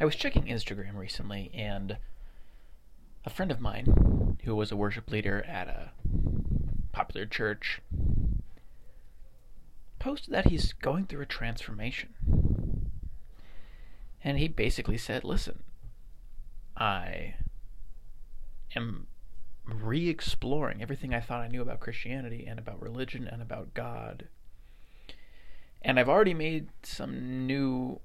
I was checking Instagram recently, and a friend of mine who was a worship leader at a popular church posted that he's going through a transformation. And he basically said, Listen, I am re exploring everything I thought I knew about Christianity and about religion and about God. And I've already made some new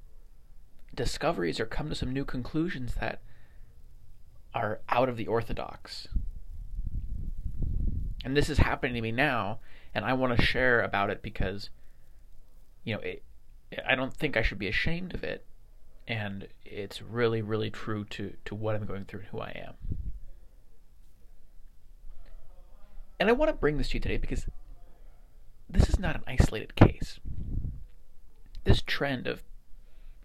discoveries or come to some new conclusions that are out of the orthodox. And this is happening to me now, and I want to share about it because, you know, it, I don't think I should be ashamed of it, and it's really, really true to, to what I'm going through and who I am. And I want to bring this to you today because this is not an isolated case. This trend of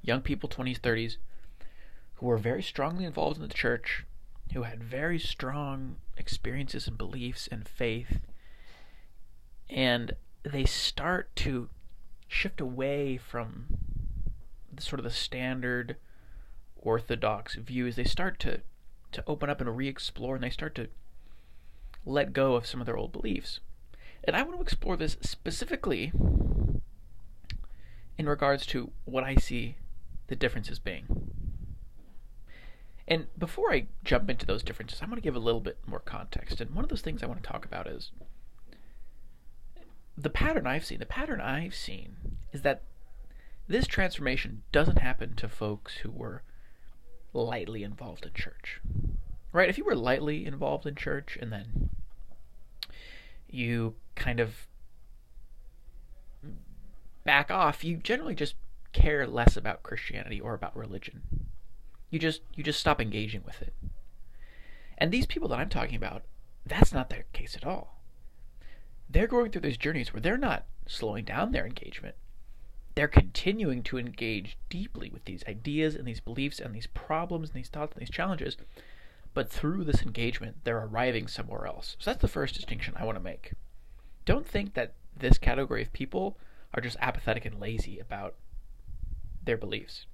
young people, 20s, 30s, who were very strongly involved in the church, who had very strong experiences and beliefs and faith, and they start to shift away from the, sort of the standard orthodox views. They start to, to open up and re explore, and they start to let go of some of their old beliefs. And I want to explore this specifically in regards to what I see the differences being. And before I jump into those differences, I'm going to give a little bit more context. And one of those things I want to talk about is the pattern I've seen. The pattern I've seen is that this transformation doesn't happen to folks who were lightly involved in church. Right? If you were lightly involved in church and then you kind of back off, you generally just care less about Christianity or about religion. You just you just stop engaging with it. And these people that I'm talking about, that's not their case at all. They're going through these journeys where they're not slowing down their engagement. They're continuing to engage deeply with these ideas and these beliefs and these problems and these thoughts and these challenges. But through this engagement, they're arriving somewhere else. So that's the first distinction I want to make. Don't think that this category of people are just apathetic and lazy about their beliefs.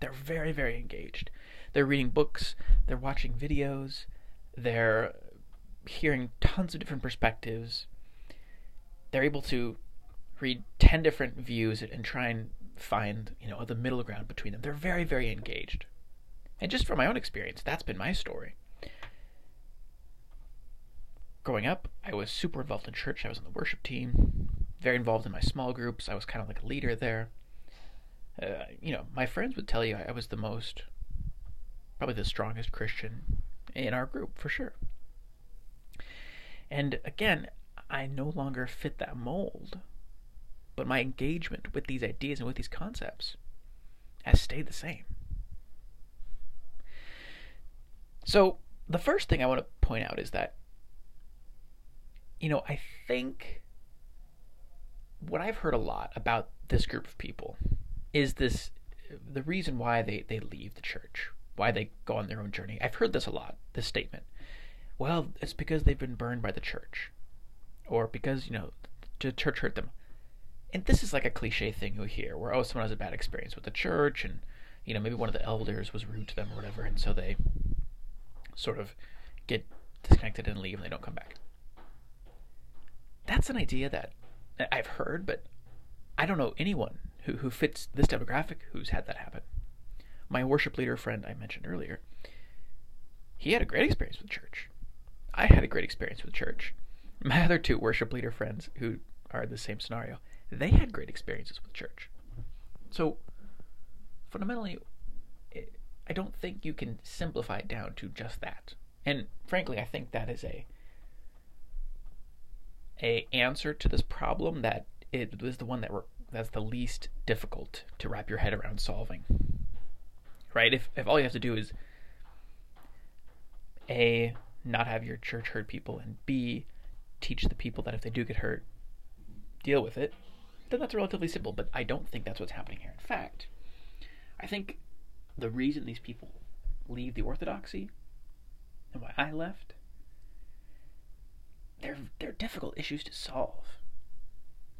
They're very, very engaged. They're reading books, they're watching videos, they're hearing tons of different perspectives. They're able to read 10 different views and try and find, you know, the middle ground between them. They're very, very engaged. And just from my own experience, that's been my story. Growing up, I was super involved in church. I was on the worship team, very involved in my small groups. I was kind of like a leader there uh, you know, my friends would tell you I was the most, probably the strongest Christian in our group for sure. And again, I no longer fit that mold, but my engagement with these ideas and with these concepts has stayed the same. So, the first thing I want to point out is that, you know, I think what I've heard a lot about this group of people is this the reason why they, they leave the church, why they go on their own journey. I've heard this a lot, this statement. Well, it's because they've been burned by the church. Or because, you know, the church hurt them. And this is like a cliche thing you hear where, oh, someone has a bad experience with the church and, you know, maybe one of the elders was rude to them or whatever, and so they sort of get disconnected and leave and they don't come back. That's an idea that I've heard, but I don't know anyone who, who fits this demographic who's had that happen. My worship leader friend I mentioned earlier, he had a great experience with church. I had a great experience with church. My other two worship leader friends who are the same scenario, they had great experiences with church. So, fundamentally, I don't think you can simplify it down to just that. And frankly, I think that is a a answer to this problem that it was the one that were that's the least difficult to wrap your head around solving. Right? If if all you have to do is A not have your church hurt people and B teach the people that if they do get hurt, deal with it, then that's relatively simple, but I don't think that's what's happening here. In fact, I think the reason these people leave the orthodoxy and why I left they're they're difficult issues to solve.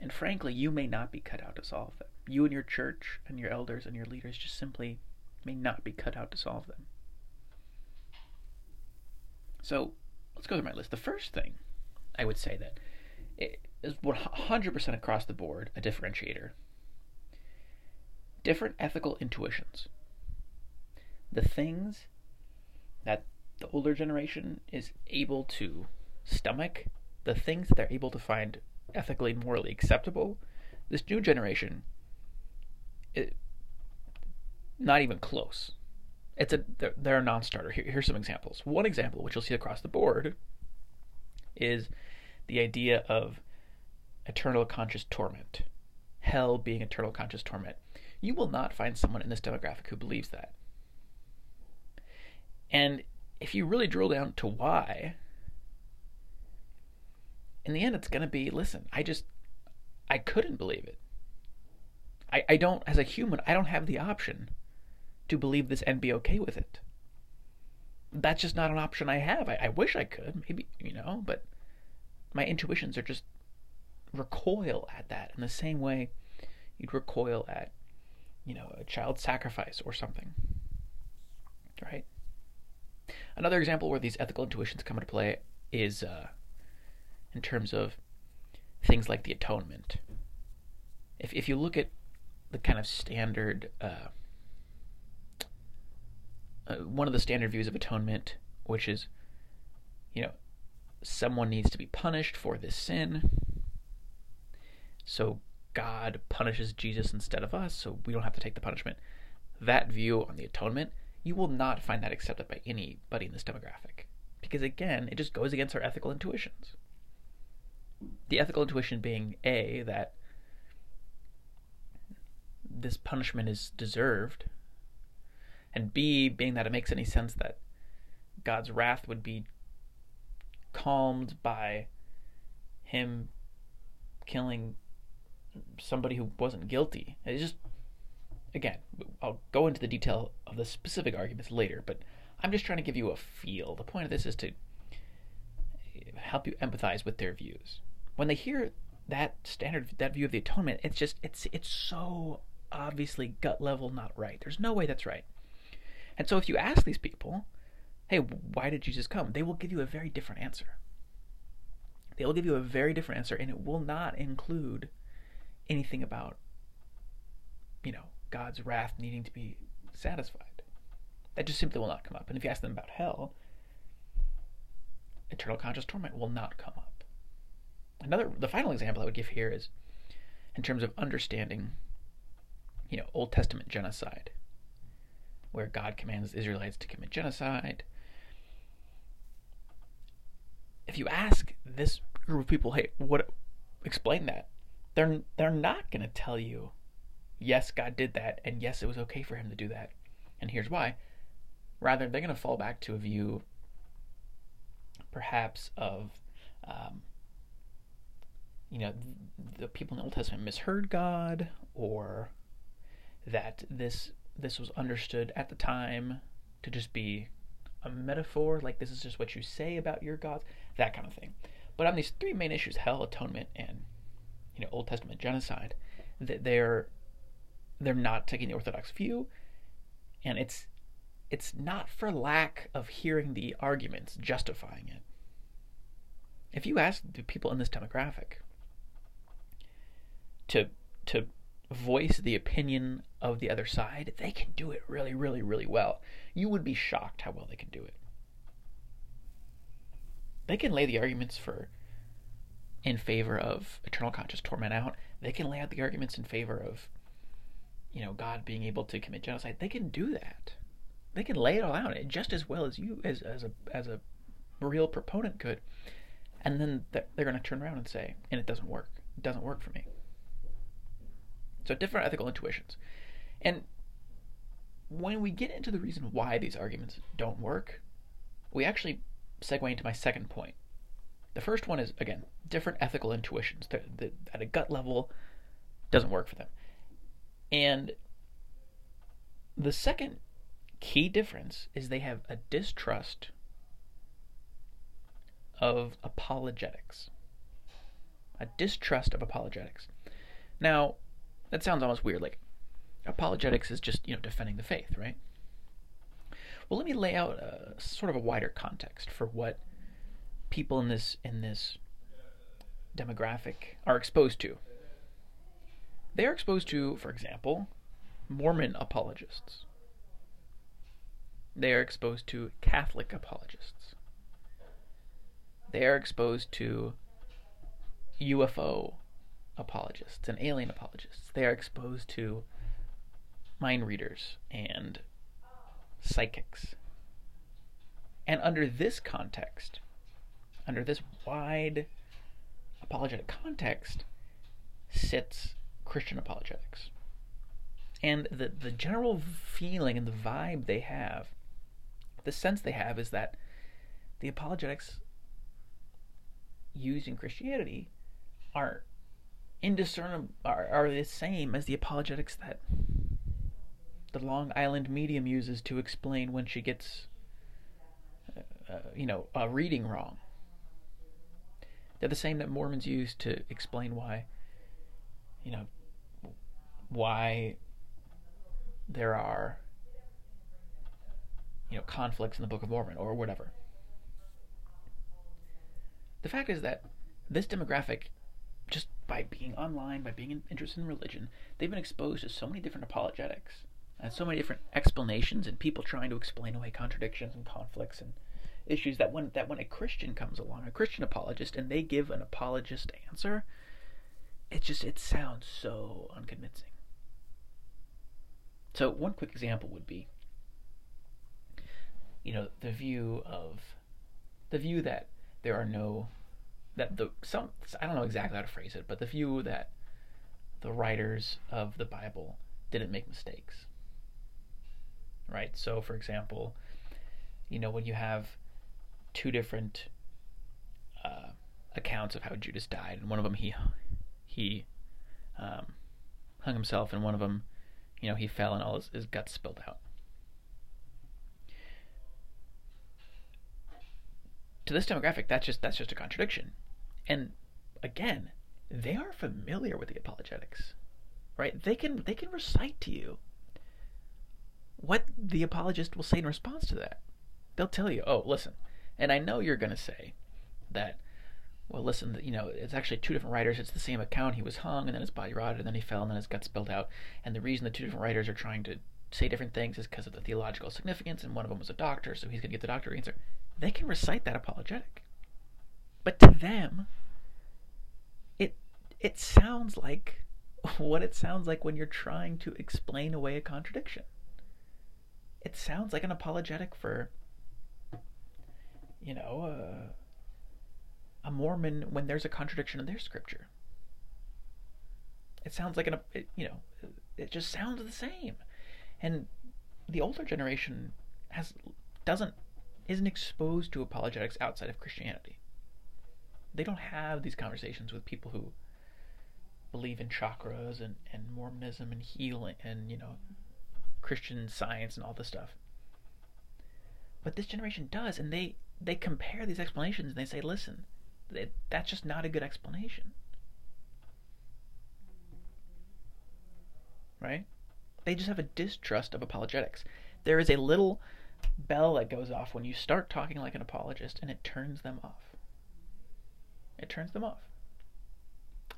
And frankly, you may not be cut out to solve them. You and your church and your elders and your leaders just simply may not be cut out to solve them. So let's go through my list. The first thing I would say that is 100% across the board a differentiator. Different ethical intuitions. The things that the older generation is able to stomach, the things that they're able to find ethically, morally acceptable, this new generation, it, not even close. It's a they're, they're a non-starter. Here, here's some examples. One example, which you'll see across the board, is the idea of eternal conscious torment, hell being eternal conscious torment. You will not find someone in this demographic who believes that. And if you really drill down to why, in the end, it's going to be listen, I just, I couldn't believe it. I, I don't, as a human, I don't have the option to believe this and be okay with it. That's just not an option I have. I, I wish I could, maybe, you know, but my intuitions are just recoil at that in the same way you'd recoil at, you know, a child sacrifice or something. Right? Another example where these ethical intuitions come into play is uh, in terms of things like the atonement. If if you look at the kind of standard, uh, uh, one of the standard views of atonement, which is, you know, someone needs to be punished for this sin. So God punishes Jesus instead of us, so we don't have to take the punishment. That view on the atonement, you will not find that accepted by anybody in this demographic. Because again, it just goes against our ethical intuitions. The ethical intuition being A, that this punishment is deserved, and B, being that it makes any sense that God's wrath would be calmed by him killing somebody who wasn't guilty. It just again, I'll go into the detail of the specific arguments later, but I'm just trying to give you a feel. The point of this is to help you empathize with their views. When they hear that standard that view of the atonement, it's just it's it's so obviously gut level not right. There's no way that's right. And so if you ask these people, hey, why did Jesus come? They will give you a very different answer. They will give you a very different answer, and it will not include anything about, you know, God's wrath needing to be satisfied. That just simply will not come up. And if you ask them about hell, eternal conscious torment will not come up. Another, the final example I would give here is in terms of understanding, you know, Old Testament genocide, where God commands Israelites to commit genocide. If you ask this group of people, hey, what, explain that, they're they're not going to tell you yes god did that and yes it was okay for him to do that and here's why rather they're going to fall back to a view perhaps of um, you know the people in the old testament misheard god or that this this was understood at the time to just be a metaphor like this is just what you say about your gods that kind of thing but on these three main issues hell atonement and you know Old Testament genocide, that they're they're not taking the orthodox view, and it's it's not for lack of hearing the arguments justifying it. If you ask the people in this demographic to to voice the opinion of the other side, they can do it really, really, really well. You would be shocked how well they can do it. They can lay the arguments for in favor of eternal conscious torment out. They can lay out the arguments in favor of, you know, God being able to commit genocide. They can do that. They can lay it all out just as well as you, as as a as a real proponent could. And then they're going to turn around and say, and it doesn't work. It doesn't work for me. So different ethical intuitions, and when we get into the reason why these arguments don't work, we actually segue into my second point the first one is, again, different ethical intuitions that, that at a gut level doesn't work for them. And the second key difference is they have a distrust of apologetics. A distrust of apologetics. Now, that sounds almost weird. Like, apologetics is just, you know, defending the faith, right? Well, let me lay out a, sort of a wider context for what people in this in this demographic are exposed to. They are exposed to, for example, Mormon apologists. They are exposed to Catholic apologists. They are exposed to UFO apologists and alien apologists. They are exposed to mind readers and psychics. And under this context, under this wide apologetic context, sits Christian apologetics. And the, the general feeling and the vibe they have, the sense they have, is that the apologetics used in Christianity are indiscernible, are, are the same as the apologetics that the Long Island medium uses to explain when she gets, uh, uh, you know, a reading wrong. They're the same that Mormons use to explain why, you know, why there are, you know, conflicts in the Book of Mormon or whatever. The fact is that this demographic, just by being online, by being interested in religion, they've been exposed to so many different apologetics and so many different explanations and people trying to explain away contradictions and conflicts and issues that when that when a Christian comes along, a Christian apologist, and they give an apologist answer, it just it sounds so unconvincing. So one quick example would be, you know, the view of the view that there are no that the some I don't know exactly how to phrase it, but the view that the writers of the Bible didn't make mistakes. Right? So for example, you know, when you have two different uh, accounts of how Judas died, and one of them he he um, hung himself, and one of them, you know, he fell and all his, his guts spilled out. To this demographic, that's just that's just a contradiction, and again, they are familiar with the apologetics, right? They can they can recite to you what the apologist will say in response to that. They'll tell you, "Oh, listen, and I know you're going to say that, well, listen, you know, it's actually two different writers. It's the same account. He was hung, and then his body rotted, and then he fell, and then his guts spilled out. And the reason the two different writers are trying to say different things is because of the theological significance, and one of them was a doctor, so he's going to get the doctor answer. They can recite that apologetic. But to them, it it sounds like what it sounds like when you're trying to explain away a contradiction. It sounds like an apologetic for you know, uh, a Mormon when there's a contradiction in their scripture. It sounds like an, it, you know, it just sounds the same. And the older generation has doesn't isn't exposed to apologetics outside of Christianity. They don't have these conversations with people who believe in chakras and, and Mormonism and healing and you know Christian science and all this stuff. But this generation does, and they they compare these explanations and they say, listen, that's just not a good explanation. Right? They just have a distrust of apologetics. There is a little bell that goes off when you start talking like an apologist and it turns them off. It turns them off.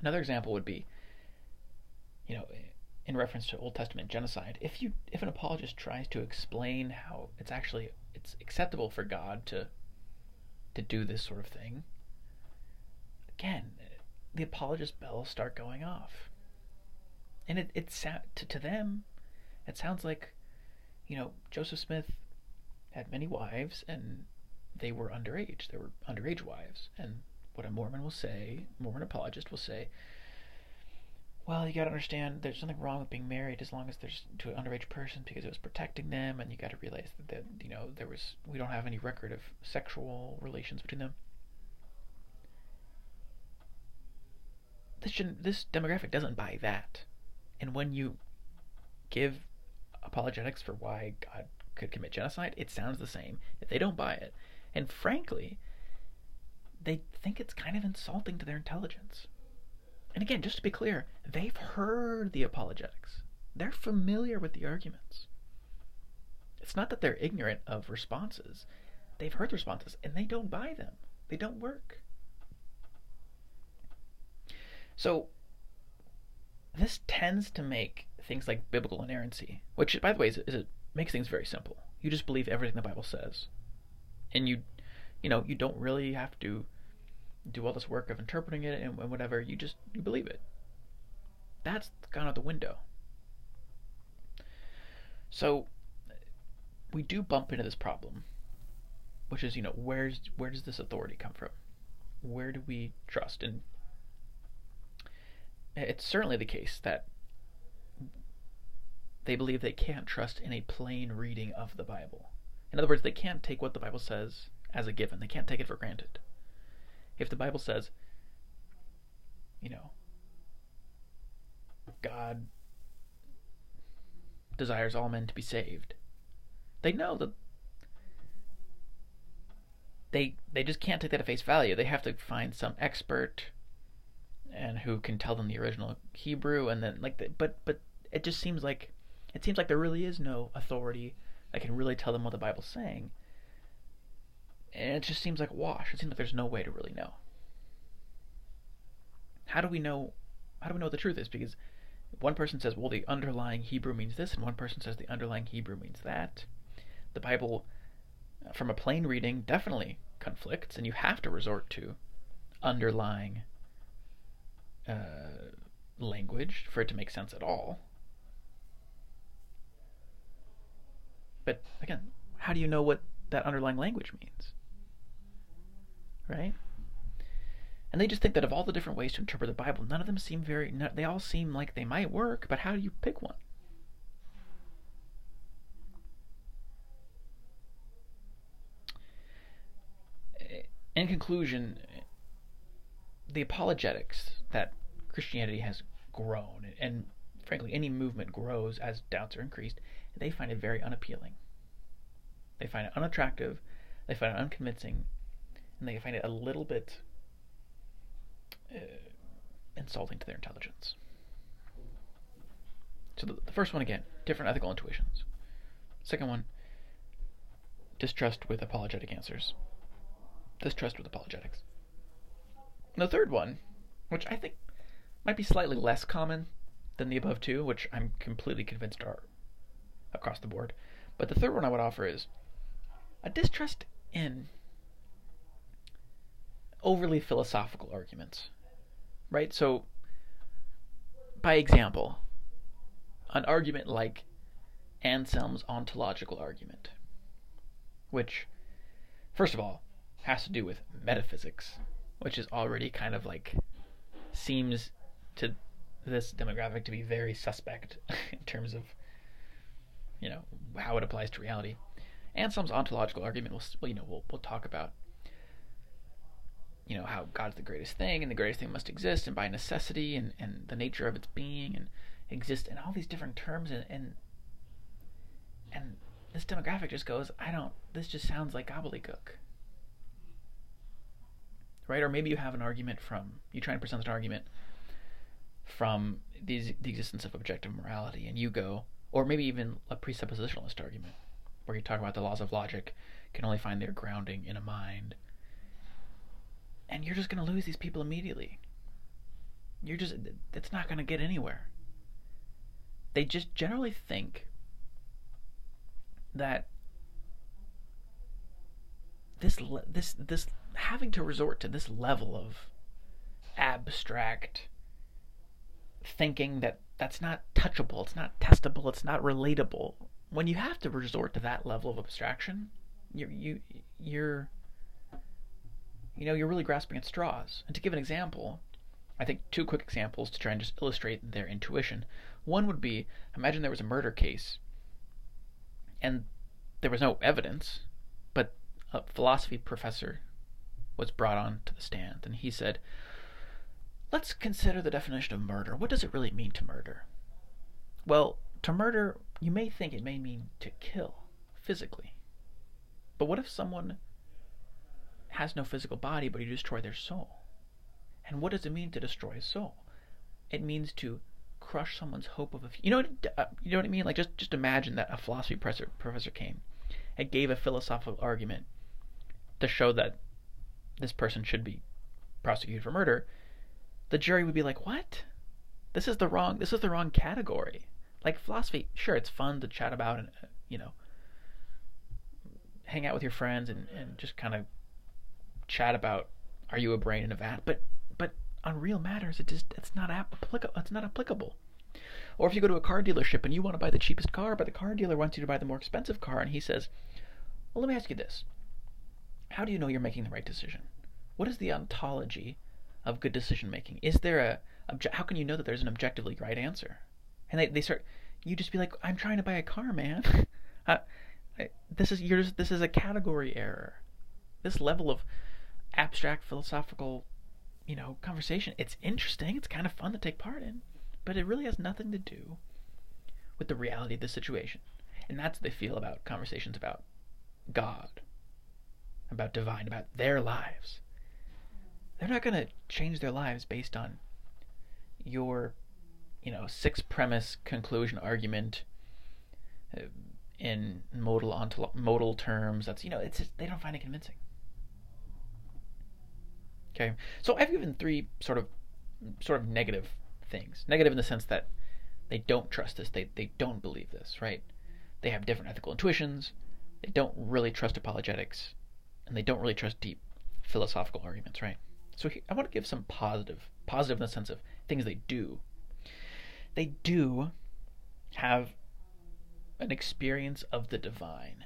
Another example would be, you know, in reference to Old Testament genocide, if you if an apologist tries to explain how it's actually it's acceptable for God to to do this sort of thing, again, the apologist bells start going off. And it, it to, to them, it sounds like, you know, Joseph Smith had many wives and they were underage. They were underage wives. And what a Mormon will say, Mormon apologist will say, well, you got to understand there's nothing wrong with being married as long as there's to an underage person because it was protecting them, and you got to realize that, that you know there was we don't have any record of sexual relations between them. This shouldn't. this demographic doesn't buy that, and when you give apologetics for why God could commit genocide, it sounds the same. If they don't buy it, and frankly, they think it's kind of insulting to their intelligence. And again, just to be clear, they've heard the apologetics. They're familiar with the arguments. It's not that they're ignorant of responses. They've heard the responses and they don't buy them. They don't work. So this tends to make things like biblical inerrancy, which by the way is, is it makes things very simple. You just believe everything the Bible says, and you, you know, you don't really have to do all this work of interpreting it and, and whatever. You just you believe it. That's gone out the window. So we do bump into this problem, which is you know where's where does this authority come from? Where do we trust? And it's certainly the case that they believe they can't trust in a plain reading of the Bible. In other words, they can't take what the Bible says as a given. They can't take it for granted. If the Bible says, you know, God desires all men to be saved, they know that they they just can't take that at face value. They have to find some expert and who can tell them the original Hebrew and then like the, but but it just seems like it seems like there really is no authority that can really tell them what the Bible's saying. And it just seems like a wash. It seems like there's no way to really know. How do we know how do we know what the truth is? Because one person says, well, the underlying Hebrew means this, and one person says the underlying Hebrew means that. The Bible, from a plain reading, definitely conflicts, and you have to resort to underlying uh, language for it to make sense at all. But again, how do you know what that underlying language means? Right? And they just think that of all the different ways to interpret the Bible, none of them seem very, they all seem like they might work, but how do you pick one? In conclusion, the apologetics that Christianity has grown, and frankly, any movement grows as doubts are increased, they find it very unappealing. They find it unattractive, they find it unconvincing, and they find it a little bit uh, insulting to their intelligence. So the, the first one again, different ethical intuitions. Second one, distrust with apologetic answers. Distrust with apologetics. And the third one, which I think might be slightly less common than the above two, which I'm completely convinced are across the board. But the third one I would offer is a distrust in overly philosophical arguments. Right? So, by example, an argument like Anselm's ontological argument, which, first of all, has to do with metaphysics, which is already kind of like seems to this demographic to be very suspect in terms of you know how it applies to reality. Anselm's ontological argument, will you know, we'll we'll talk about you know how God's the greatest thing, and the greatest thing must exist, and by necessity, and and the nature of its being, and exist, and all these different terms, and and and this demographic just goes, I don't. This just sounds like gobbledygook right? Or maybe you have an argument from you try and present an argument from the existence of objective morality, and you go, or maybe even a presuppositionalist argument, where you talk about the laws of logic can only find their grounding in a mind, and you're just going to lose these people immediately. You're just it's not going to get anywhere. They just generally think that this this this having to resort to this level of abstract thinking that that's not touchable, it's not testable, it's not relatable. When you have to resort to that level of abstraction, you you you're you know you're really grasping at straws. And to give an example, I think two quick examples to try and just illustrate their intuition. One would be imagine there was a murder case and there was no evidence, but a philosophy professor was brought on to the stand, and he said, Let's consider the definition of murder. What does it really mean to murder? Well, to murder, you may think it may mean to kill physically. But what if someone has no physical body, but you destroy their soul? And what does it mean to destroy a soul? It means to crush someone's hope of a you know uh, you know what I mean? Like just just imagine that a philosophy professor professor came and gave a philosophical argument to show that this person should be prosecuted for murder. The jury would be like, "What? This is the wrong this is the wrong category." Like philosophy, sure, it's fun to chat about and uh, you know hang out with your friends and, and just kind of chat about are you a brain in a vat, but but on real matters, it just it's not applicable. It's not applicable. Or if you go to a car dealership and you want to buy the cheapest car, but the car dealer wants you to buy the more expensive car, and he says, "Well, let me ask you this: How do you know you're making the right decision? What is the ontology of good decision making? Is there a how can you know that there's an objectively right answer?" And they, they start, you just be like, "I'm trying to buy a car, man. uh, this is yours. This is a category error. This level of abstract philosophical you know, conversation. It's interesting. It's kind of fun to take part in, but it really has nothing to do with the reality of the situation. And that's what they feel about conversations about God, about divine, about their lives. They're not going to change their lives based on your, you know, six premise conclusion argument uh, in modal modal terms. That's you know, it's just, they don't find it convincing. Okay, so I've given three sort of sort of negative things. Negative in the sense that they don't trust this, they they don't believe this, right? They have different ethical intuitions. They don't really trust apologetics, and they don't really trust deep philosophical arguments, right? So I want to give some positive, positive in the sense of things they do. They do have an experience of the divine.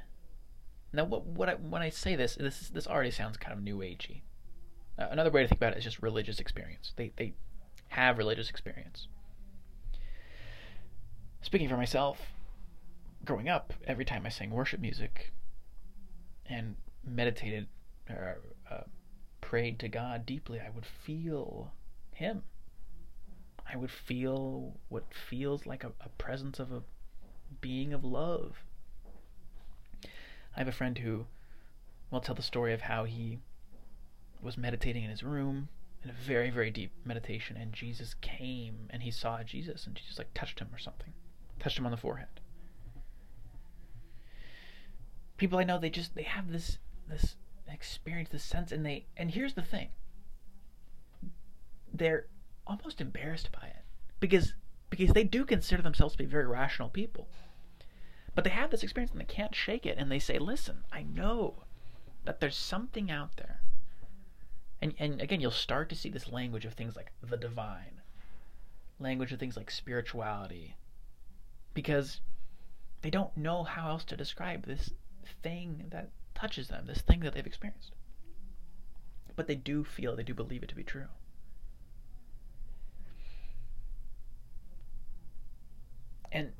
Now, what, what I, when I say this, this this already sounds kind of new agey, uh, another way to think about it is just religious experience. They they have religious experience. Speaking for myself, growing up, every time I sang worship music and meditated or uh, prayed to God deeply, I would feel Him. I would feel what feels like a, a presence of a being of love. I have a friend who will tell the story of how he was meditating in his room in a very, very deep meditation, and Jesus came and he saw Jesus, and Jesus like touched him or something, touched him on the forehead. People I know, they just they have this this experience, this sense, and they and here's the thing. They're almost embarrassed by it because because they do consider themselves to be very rational people. But they have this experience and they can't shake it, and they say, "Listen, I know that there's something out there and, and again, you'll start to see this language of things like the divine, language of things like spirituality, because they don't know how else to describe this thing that touches them, this thing that they've experienced. But they do feel, they do believe it to be true. And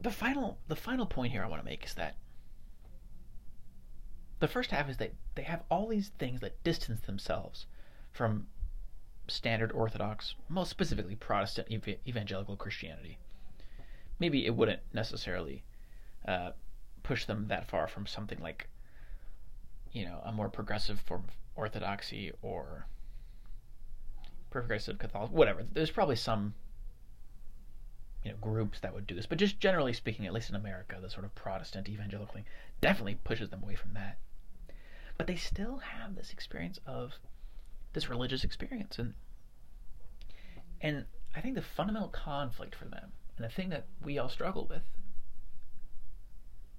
the final the final point here I want to make is that the first half is that they have all these things that distance themselves from standard Orthodox, most specifically Protestant ev- evangelical Christianity. Maybe it wouldn't necessarily uh, push them that far from something like, you know, a more progressive form of Orthodoxy or progressive Catholic, whatever. There's probably some you know groups that would do this, but just generally speaking, at least in America, the sort of Protestant evangelical thing definitely pushes them away from that but they still have this experience of this religious experience and and I think the fundamental conflict for them and the thing that we all struggle with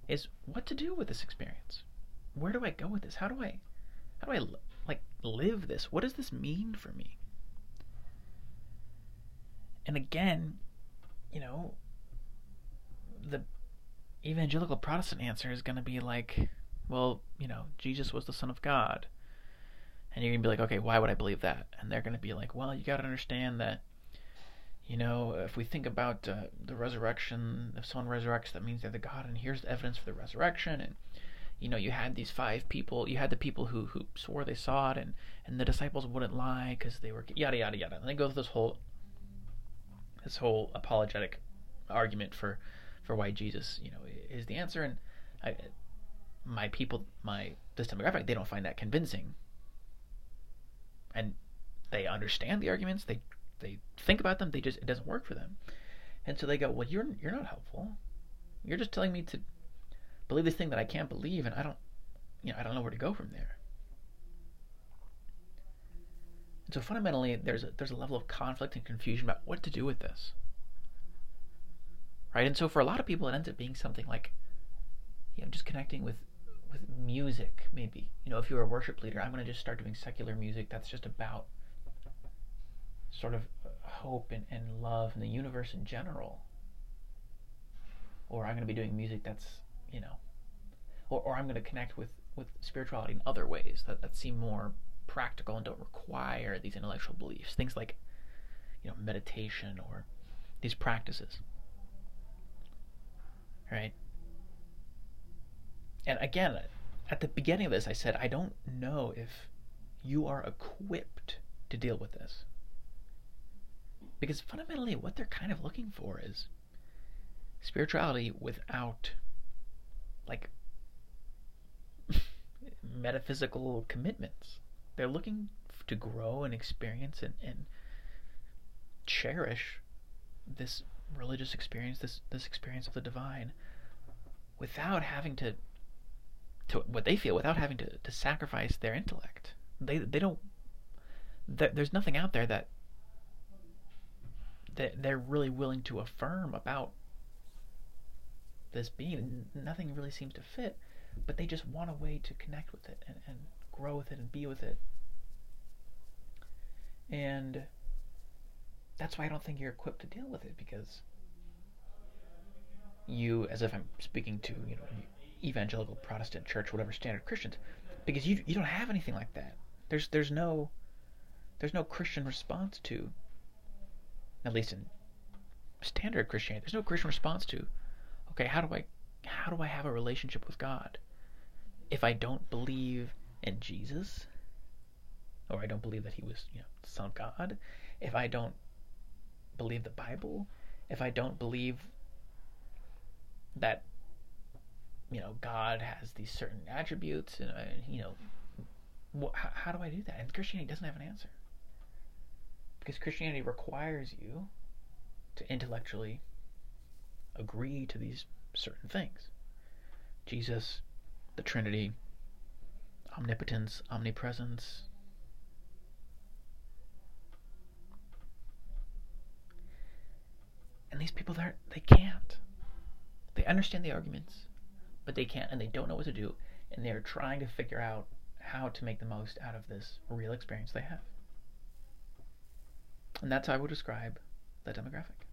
is what to do with this experience. Where do I go with this? How do I how do I like live this? What does this mean for me? And again, you know, the evangelical Protestant answer is going to be like well, you know, Jesus was the Son of God. And you're going to be like, okay, why would I believe that? And they're going to be like, well, you got to understand that, you know, if we think about uh, the resurrection, if someone resurrects, that means they're the God, and here's the evidence for the resurrection. And, you know, you had these five people, you had the people who, who swore they saw it, and, and the disciples wouldn't lie because they were yada, yada, yada. And they go through this whole, this whole apologetic argument for, for why Jesus, you know, is the answer. And I, my people, my this demographic, they don't find that convincing. And they understand the arguments. They they think about them, they just it doesn't work for them. And so they go, "Well, you're you're not helpful. You're just telling me to believe this thing that I can't believe and I don't you know, I don't know where to go from there." And so fundamentally there's a, there's a level of conflict and confusion about what to do with this. Right? And so for a lot of people it ends up being something like you know, just connecting with with music maybe. You know, if you're a worship leader, I'm going to just start doing secular music that's just about sort of uh, hope and, and love and the universe in general. Or I'm going to be doing music that's, you know, or, or I'm going to connect with, with spirituality in other ways that, that seem more practical and don't require these intellectual beliefs. Things like, you know, meditation or these practices. Right? And again, at the beginning of this, I said, I don't know if you are equipped to deal with this. Because fundamentally, what they're kind of looking for is spirituality without, like, metaphysical commitments. They're looking to grow and experience and, and cherish this religious experience, this this experience of the divine, without having to to what they feel, without having to, to sacrifice their intellect. They they don't. There's nothing out there that that they're really willing to affirm about this being. Nothing really seems to fit, but they just want a way to connect with it and, and grow with it and be with it. And that's why I don't think you're equipped to deal with it because you, as if I'm speaking to you know evangelical Protestant church, whatever standard Christians, because you you don't have anything like that. There's there's no there's no Christian response to at least in standard Christianity, there's no Christian response to, okay, how do I how do I have a relationship with God if I don't believe in Jesus? Or I don't believe that he was, you know, Son of God, if I don't believe the Bible, if I don't believe that you know God has these certain attributes, and uh, you know, how, how do I do that? And Christianity doesn't have an answer because Christianity requires you to intellectually agree to these certain things Jesus, the Trinity, omnipotence, omnipresence. And these people, they they can't. They understand the arguments, but they can't, and they don't know what to do, and they're trying to figure out how to make the most out of this real experience they have. And that's how I would describe that demographic.